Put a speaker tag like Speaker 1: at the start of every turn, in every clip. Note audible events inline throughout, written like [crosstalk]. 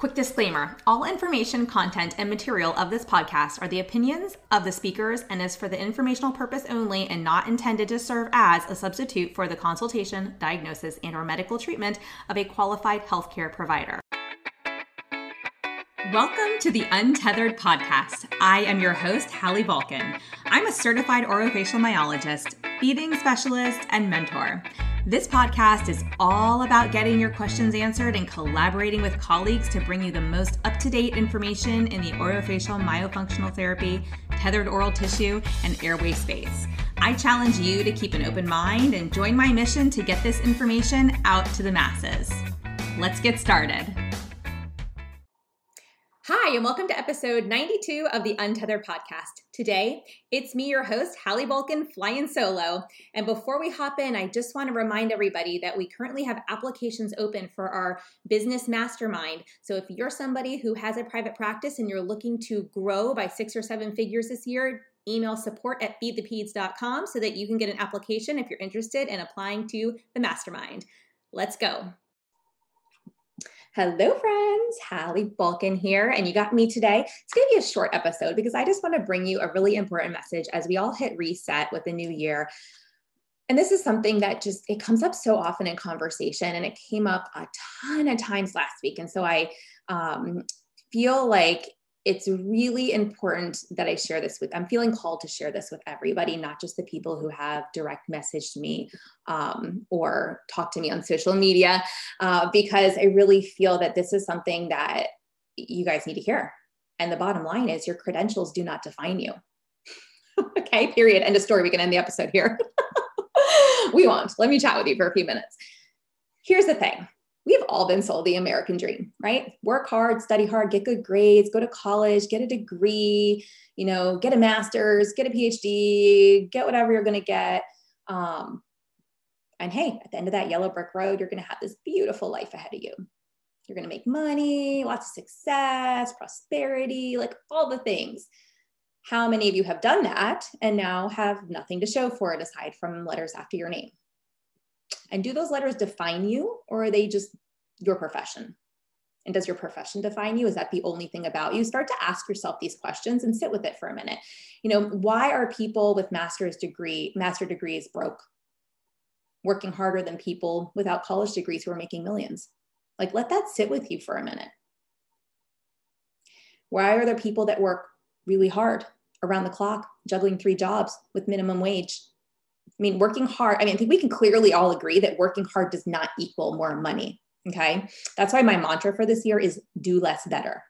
Speaker 1: Quick disclaimer all information, content, and material of this podcast are the opinions of the speakers and is for the informational purpose only and not intended to serve as a substitute for the consultation, diagnosis, and or medical treatment of a qualified healthcare provider. Welcome to the Untethered Podcast. I am your host, Hallie Bulkin. I'm a certified orofacial myologist, feeding specialist, and mentor. This podcast is all about getting your questions answered and collaborating with colleagues to bring you the most up to date information in the orofacial myofunctional therapy, tethered oral tissue, and airway space. I challenge you to keep an open mind and join my mission to get this information out to the masses. Let's get started. Hi, and welcome to episode 92 of the Untethered podcast. Today, it's me, your host, Hallie Bulkin, flying solo. And before we hop in, I just want to remind everybody that we currently have applications open for our business mastermind. So if you're somebody who has a private practice and you're looking to grow by six or seven figures this year, email support at feedthepeds.com so that you can get an application if you're interested in applying to the mastermind. Let's go. Hello, friends. Hallie Bulkin here, and you got me today. It's going to be a short episode because I just want to bring you a really important message as we all hit reset with the new year. And this is something that just it comes up so often in conversation, and it came up a ton of times last week. And so I um, feel like it's really important that I share this with, I'm feeling called to share this with everybody, not just the people who have direct messaged me um, or talked to me on social media, uh, because I really feel that this is something that you guys need to hear. And the bottom line is your credentials do not define you. [laughs] okay, period. End of story. We can end the episode here. [laughs] we won't. Let me chat with you for a few minutes. Here's the thing we've all been sold the American dream, right? Work hard, study hard, get good grades, go to college, get a degree, you know, get a master's, get a PhD, get whatever you're going to get. Um, and hey, at the end of that yellow brick road, you're going to have this beautiful life ahead of you. You're going to make money, lots of success, prosperity, like all the things. How many of you have done that and now have nothing to show for it aside from letters after your name? And do those letters define you or are they just your profession? And does your profession define you? Is that the only thing about you? Start to ask yourself these questions and sit with it for a minute. You know, why are people with master's degree, master degrees broke? Working harder than people without college degrees who are making millions. Like let that sit with you for a minute. Why are there people that work really hard around the clock, juggling three jobs with minimum wage I mean, working hard, I mean, I think we can clearly all agree that working hard does not equal more money. Okay. That's why my mantra for this year is do less better.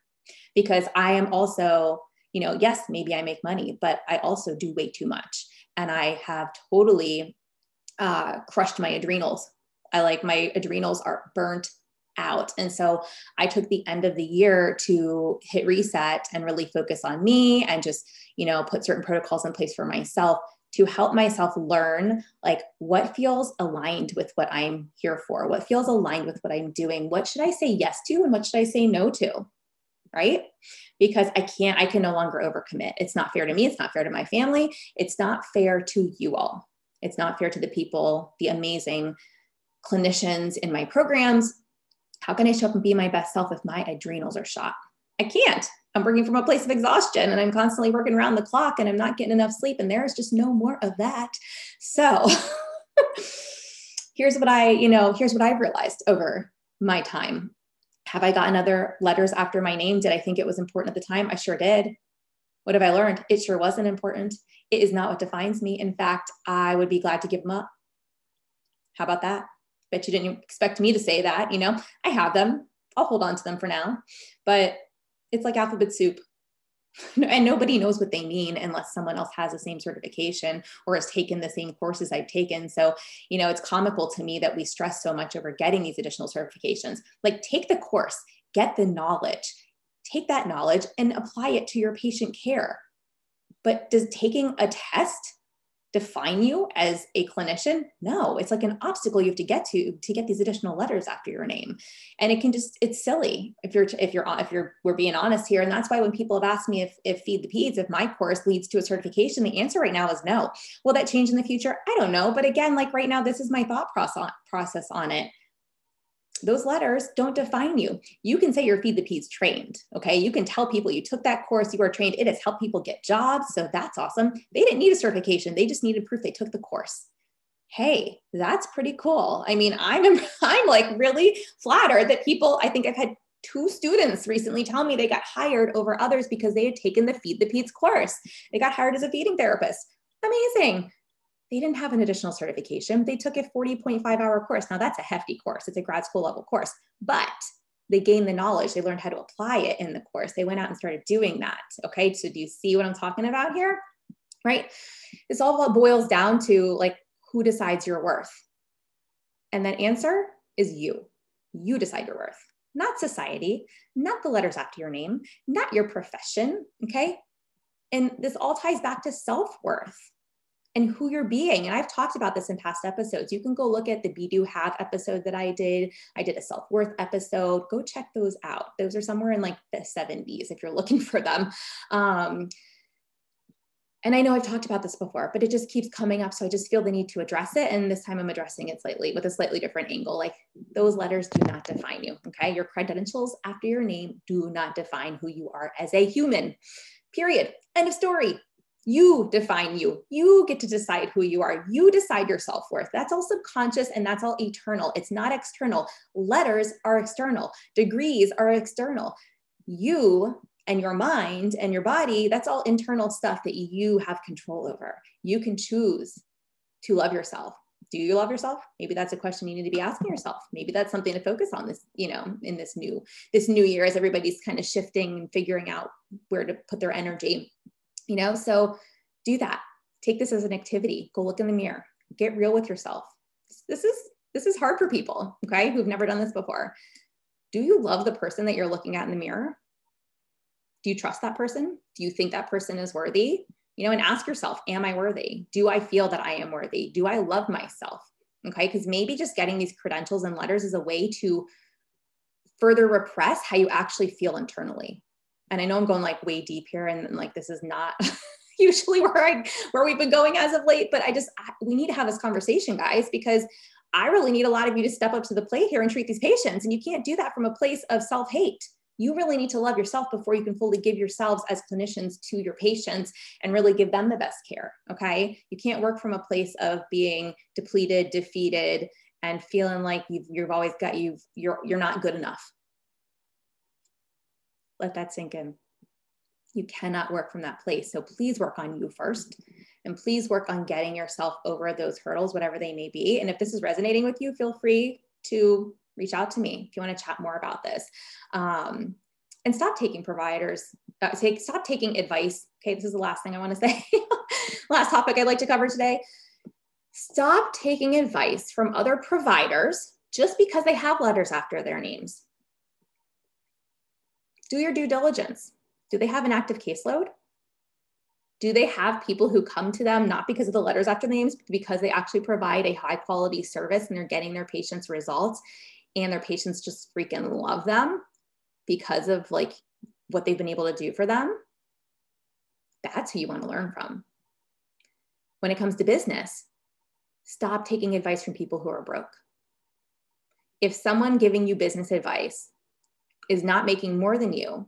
Speaker 1: Because I am also, you know, yes, maybe I make money, but I also do way too much. And I have totally uh, crushed my adrenals. I like my adrenals are burnt out. And so I took the end of the year to hit reset and really focus on me and just, you know, put certain protocols in place for myself to help myself learn like what feels aligned with what I'm here for, what feels aligned with what I'm doing, what should I say yes to and what should I say no to? Right? Because I can't, I can no longer overcommit. It's not fair to me. It's not fair to my family. It's not fair to you all. It's not fair to the people, the amazing clinicians in my programs. How can I show up and be my best self if my adrenals are shot? I can't. I'm working from a place of exhaustion and I'm constantly working around the clock and I'm not getting enough sleep. And there is just no more of that. So [laughs] here's what I, you know, here's what I've realized over my time. Have I gotten other letters after my name? Did I think it was important at the time? I sure did. What have I learned? It sure wasn't important. It is not what defines me. In fact, I would be glad to give them up. How about that? Bet you didn't expect me to say that. You know, I have them. I'll hold on to them for now. But it's like alphabet soup [laughs] and nobody knows what they mean unless someone else has the same certification or has taken the same courses I've taken. So, you know, it's comical to me that we stress so much over getting these additional certifications. Like, take the course, get the knowledge, take that knowledge and apply it to your patient care. But does taking a test define you as a clinician? No it's like an obstacle you have to get to to get these additional letters after your name. And it can just it's silly if you're if you're if you're we're being honest here. And that's why when people have asked me if if feed the peds if my course leads to a certification the answer right now is no. Will that change in the future? I don't know. But again like right now this is my thought process process on it those letters don't define you. You can say you're Feed the Peds trained. Okay. You can tell people you took that course, you are trained. It has helped people get jobs. So that's awesome. They didn't need a certification, they just needed proof they took the course. Hey, that's pretty cool. I mean, I'm [laughs] I'm like really flattered that people, I think I've had two students recently tell me they got hired over others because they had taken the Feed the Peds course. They got hired as a feeding therapist. Amazing they didn't have an additional certification. They took a 40.5 hour course. Now that's a hefty course. It's a grad school level course, but they gained the knowledge. They learned how to apply it in the course. They went out and started doing that. Okay. So do you see what I'm talking about here? Right. This all boils down to like who decides your worth? And that answer is you. You decide your worth, not society, not the letters after your name, not your profession. Okay. And this all ties back to self worth and who you're being. And I've talked about this in past episodes. You can go look at the Be Do Have episode that I did. I did a self worth episode. Go check those out. Those are somewhere in like the 70s if you're [laughs] looking for them. Um, and I know I've talked about this before, but it just keeps coming up. So I just feel the need to address it. And this time I'm addressing it slightly with a slightly different angle. Like those letters do not define you. Okay. Your credentials after your name do not define who you are as a human. Period. End of story. You define you. You get to decide who you are. You decide your self worth. That's all subconscious and that's all eternal. It's not external. Letters are external, degrees are external. You and your mind and your body, that's all internal stuff that you have control over. You can choose to love yourself. Do you love yourself? Maybe that's a question you need to be asking yourself. Maybe that's something to focus on this, you know, in this new this new year as everybody's kind of shifting and figuring out where to put their energy you know? So do that. Take this as an activity. Go look in the mirror. Get real with yourself. This is this is hard for people okay who've never done this before. Do you love the person that you're looking at in the mirror? Do you trust that person? Do you think that person is worthy? You know and ask yourself am i worthy? Do i feel that i am worthy? Do i love myself? Okay because maybe just getting these credentials and letters is a way to further repress how you actually feel internally and I know I'm going like way deep here and like this is not [laughs] usually where I where we've been going as of late, but I just I, we need to have this conversation, guys, because I really need a lot of you to step up to the plate here and treat these patients. And you can't do that from a place of self-hate. You really need to love yourself before you can fully give yourselves as clinicians to your patients and really give them the best care. Okay. You can't work from a place of being depleted, defeated, and feeling like you've, you've always got you've you're you're not good enough let that sink in. You cannot work from that place. So please work on you first. And please work on getting yourself over those hurdles, whatever they may be. And if this is resonating with you, feel free to reach out to me if you want to chat more about this. Um, and stop taking providers, uh, take, stop taking advice. Okay, this is the last thing I want to say. [laughs] last topic I'd like to cover today. Stop taking advice from other providers just because they have letters after their names do your due diligence. Do they have an active caseload? Do they have people who come to them not because of the letters after names, but because they actually provide a high quality service and they're getting their patients results and their patients just freaking love them because of like what they've been able to do for them? That's who you want to learn from. When it comes to business, stop taking advice from people who are broke. If someone giving you business advice is not making more than you,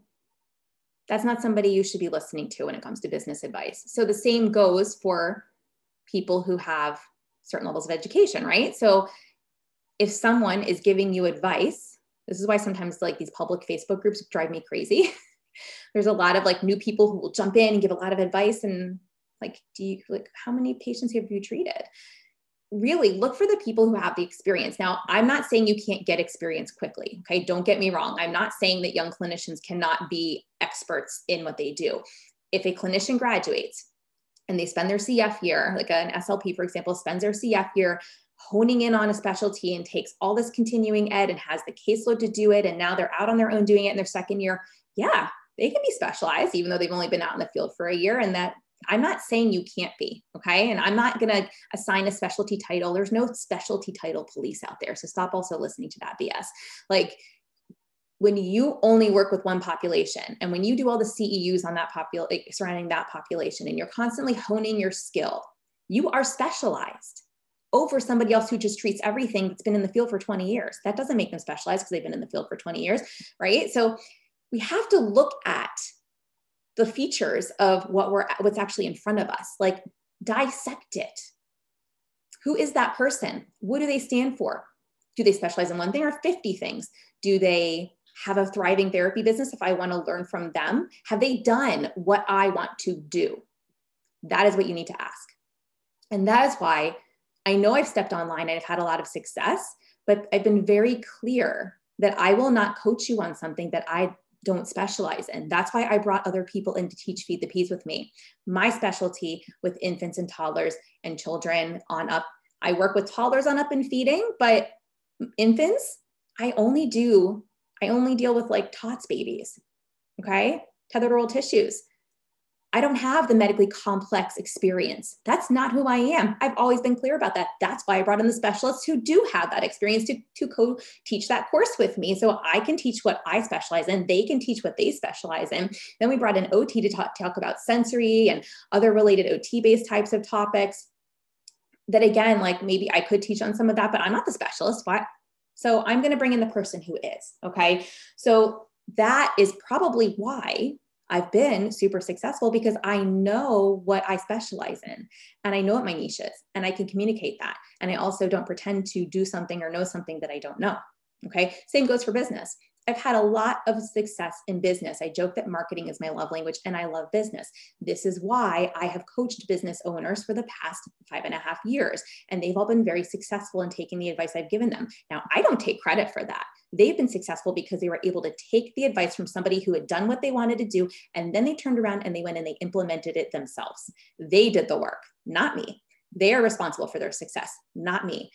Speaker 1: that's not somebody you should be listening to when it comes to business advice. So the same goes for people who have certain levels of education, right? So if someone is giving you advice, this is why sometimes like these public Facebook groups drive me crazy. [laughs] There's a lot of like new people who will jump in and give a lot of advice and like do you like how many patients have you treated? Really look for the people who have the experience. Now, I'm not saying you can't get experience quickly. Okay. Don't get me wrong. I'm not saying that young clinicians cannot be experts in what they do. If a clinician graduates and they spend their CF year, like an SLP, for example, spends their CF year honing in on a specialty and takes all this continuing ed and has the caseload to do it, and now they're out on their own doing it in their second year, yeah, they can be specialized, even though they've only been out in the field for a year, and that I'm not saying you can't be, okay? And I'm not going to assign a specialty title. There's no specialty title police out there. So stop also listening to that BS. Like when you only work with one population and when you do all the CEUs on that population eh, surrounding that population and you're constantly honing your skill, you are specialized. over somebody else who just treats everything that's been in the field for 20 years. That doesn't make them specialized because they've been in the field for 20 years, right? So we have to look at the features of what we're what's actually in front of us. Like dissect it. Who is that person? What do they stand for? Do they specialize in one thing or 50 things? Do they have a thriving therapy business if I want to learn from them? Have they done what I want to do? That is what you need to ask. And that is why I know I've stepped online and I've had a lot of success, but I've been very clear that I will not coach you on something that I don't specialize in. That's why I brought other people in to teach Feed the Peds with me. My specialty with infants and toddlers and children on up. I work with toddlers on up and feeding, but infants, I only do, I only deal with like TOTS babies. Okay. Tethered oral tissues. I don't have the medically complex experience. That's not who I am. I've always been clear about that. That's why I brought in the specialists who do have that experience to, to co teach that course with me. So I can teach what I specialize in, they can teach what they specialize in. Then we brought in OT to talk, talk about sensory and other related OT based types of topics. That again, like maybe I could teach on some of that, but I'm not the specialist. Why? So I'm going to bring in the person who is. Okay. So that is probably why I've been super successful because I know what I specialize in and I know what my niche is and I can communicate that. And I also don't pretend to do something or know something that I don't know. Okay. Same goes for business. I've had a lot of success in business. I joke that marketing is my love language and I love business. This is why I have coached business owners for the past five and a half years, and they've all been very successful in taking the advice I've given them. Now, I don't take credit for that. They've been successful because they were able to take the advice from somebody who had done what they wanted to do, and then they turned around and they went and they implemented it themselves. They did the work, not me. They are responsible for their success, not me.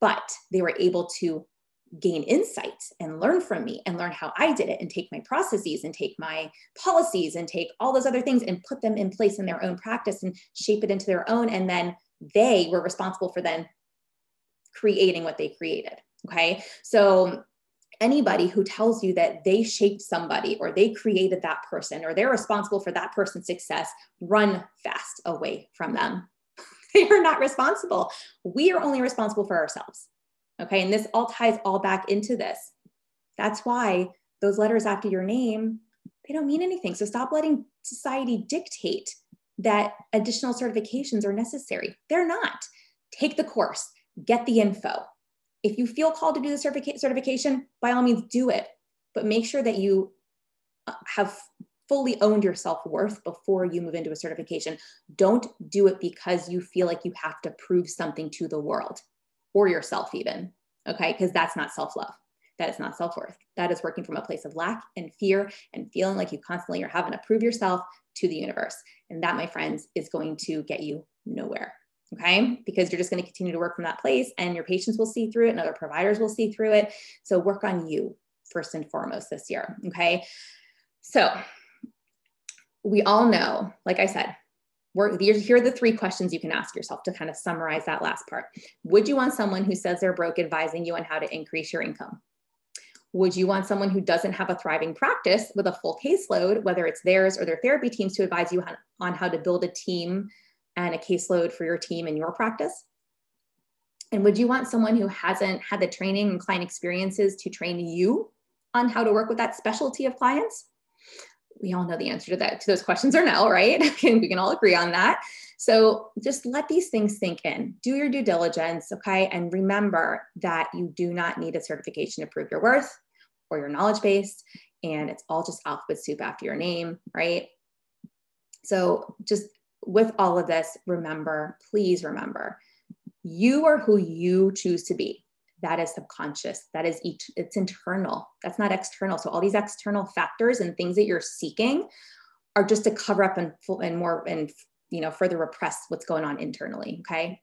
Speaker 1: But they were able to gain insights and learn from me and learn how I did it and take my processes and take my policies and take all those other things and put them in place in their own practice and shape it into their own. And then they were responsible for then creating what they created. Okay. So anybody who tells you that they shaped somebody or they created that person or they're responsible for that person's success, run fast away from them. [laughs] they are not responsible. We are only responsible for ourselves. Okay. And this all ties all back into this. That's why those letters after your name, they don't mean anything. So stop letting society dictate that additional certifications are necessary. They're not. Take the course, get the info. If you feel called to do the certification, by all means do it, but make sure that you uh, have fully owned your self worth before you move into a certification. Don't do it because you feel like you have to prove something to the world or yourself, even. Okay. Because that's not self love. That is not self worth. That is working from a place of lack and fear and feeling like you constantly are having to prove yourself to the universe. And that, my friends, is going to get you nowhere. Okay. Because you're just going to continue to work from that place and your patients will see through it and other providers will see through it. So work on you first and foremost this year. Okay. So we all know, like I said, work here are the three questions you can ask yourself to kind of summarize that last part would you want someone who says they're broke advising you on how to increase your income would you want someone who doesn't have a thriving practice with a full caseload whether it's theirs or their therapy teams to advise you on how to build a team and a caseload for your team and your practice? And would you want someone who hasn't had the training and client experiences to train you on how to work with that specialty of clients? We all know the answer to that to those questions are no right? [laughs] We can all agree on that. So just let these things sink in. Do your due diligence okay? And remember that you do not need a certification to prove your worth or your knowledge base and it's all just alphabet soup after your name right? So just with all of this remember please remember you are who you choose to be. That is subconscious. That is each it's internal. That's not external. So all these external factors and things that you're seeking are just to cover up and and more and you know further repress what's going on internally okay?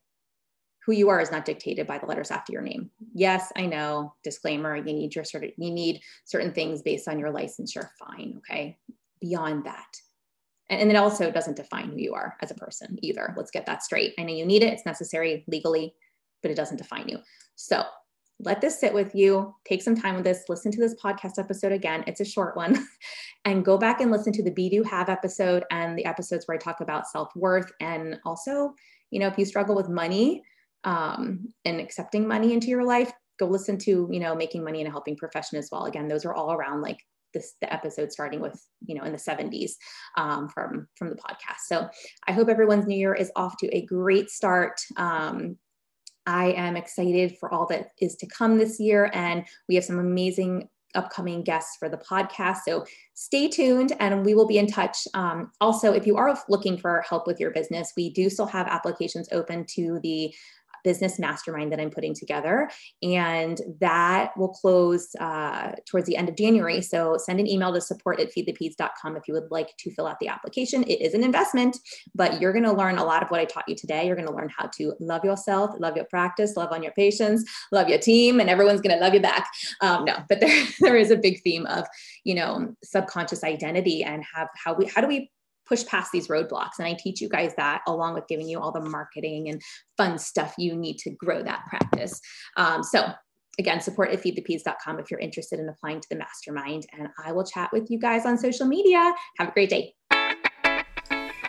Speaker 1: Who you are is not dictated by the letters after your name. Yes i know disclaimer you need your of you need certain things based on your licensure. Fine okay? Beyond that and, it also doesn't define who you are as a person either let's get that straight i know you need it it's necessary legally but it doesn't define you so let this sit with you, take some time with this, listen to this podcast episode again. It's a short one, [laughs] and go back and listen to the Be Do Have episode and the episodes where I talk about self worth. And also, you know, if you struggle with money, um, and accepting money into your life, go listen to, you know, making money in a helping profession as well. Again, those are all around like this the episode starting with you know in the 70s um, from from the podcast so i hope everyone's new year is off to a great start um, I am excited for all that is to come this year, and we have some amazing upcoming guests for the podcast. So stay tuned and we will be in touch. Um, also, if you are looking for help with your business, we do still have applications open to the business mastermind that I'm putting together. And that will close uh, towards the end of January. So send an email to support at feedthepeds.com if you would like to fill out the application. It is an investment, but you're going to learn a lot of what I taught you today. You're going to learn how to love yourself, love your practice, love on your patients, love your team, and everyone's going to love you back. Um, no, but [laughs] there, there is a big theme of, you know, subconscious identity and have how we, how do we push past these roadblocks. And I teach you guys that along with giving you all the marketing and fun stuff you need to grow that practice. Um, so again, support at feedthepeds.com if you're interested in applying to the mastermind. And I will chat with you guys on social media. Have a great day.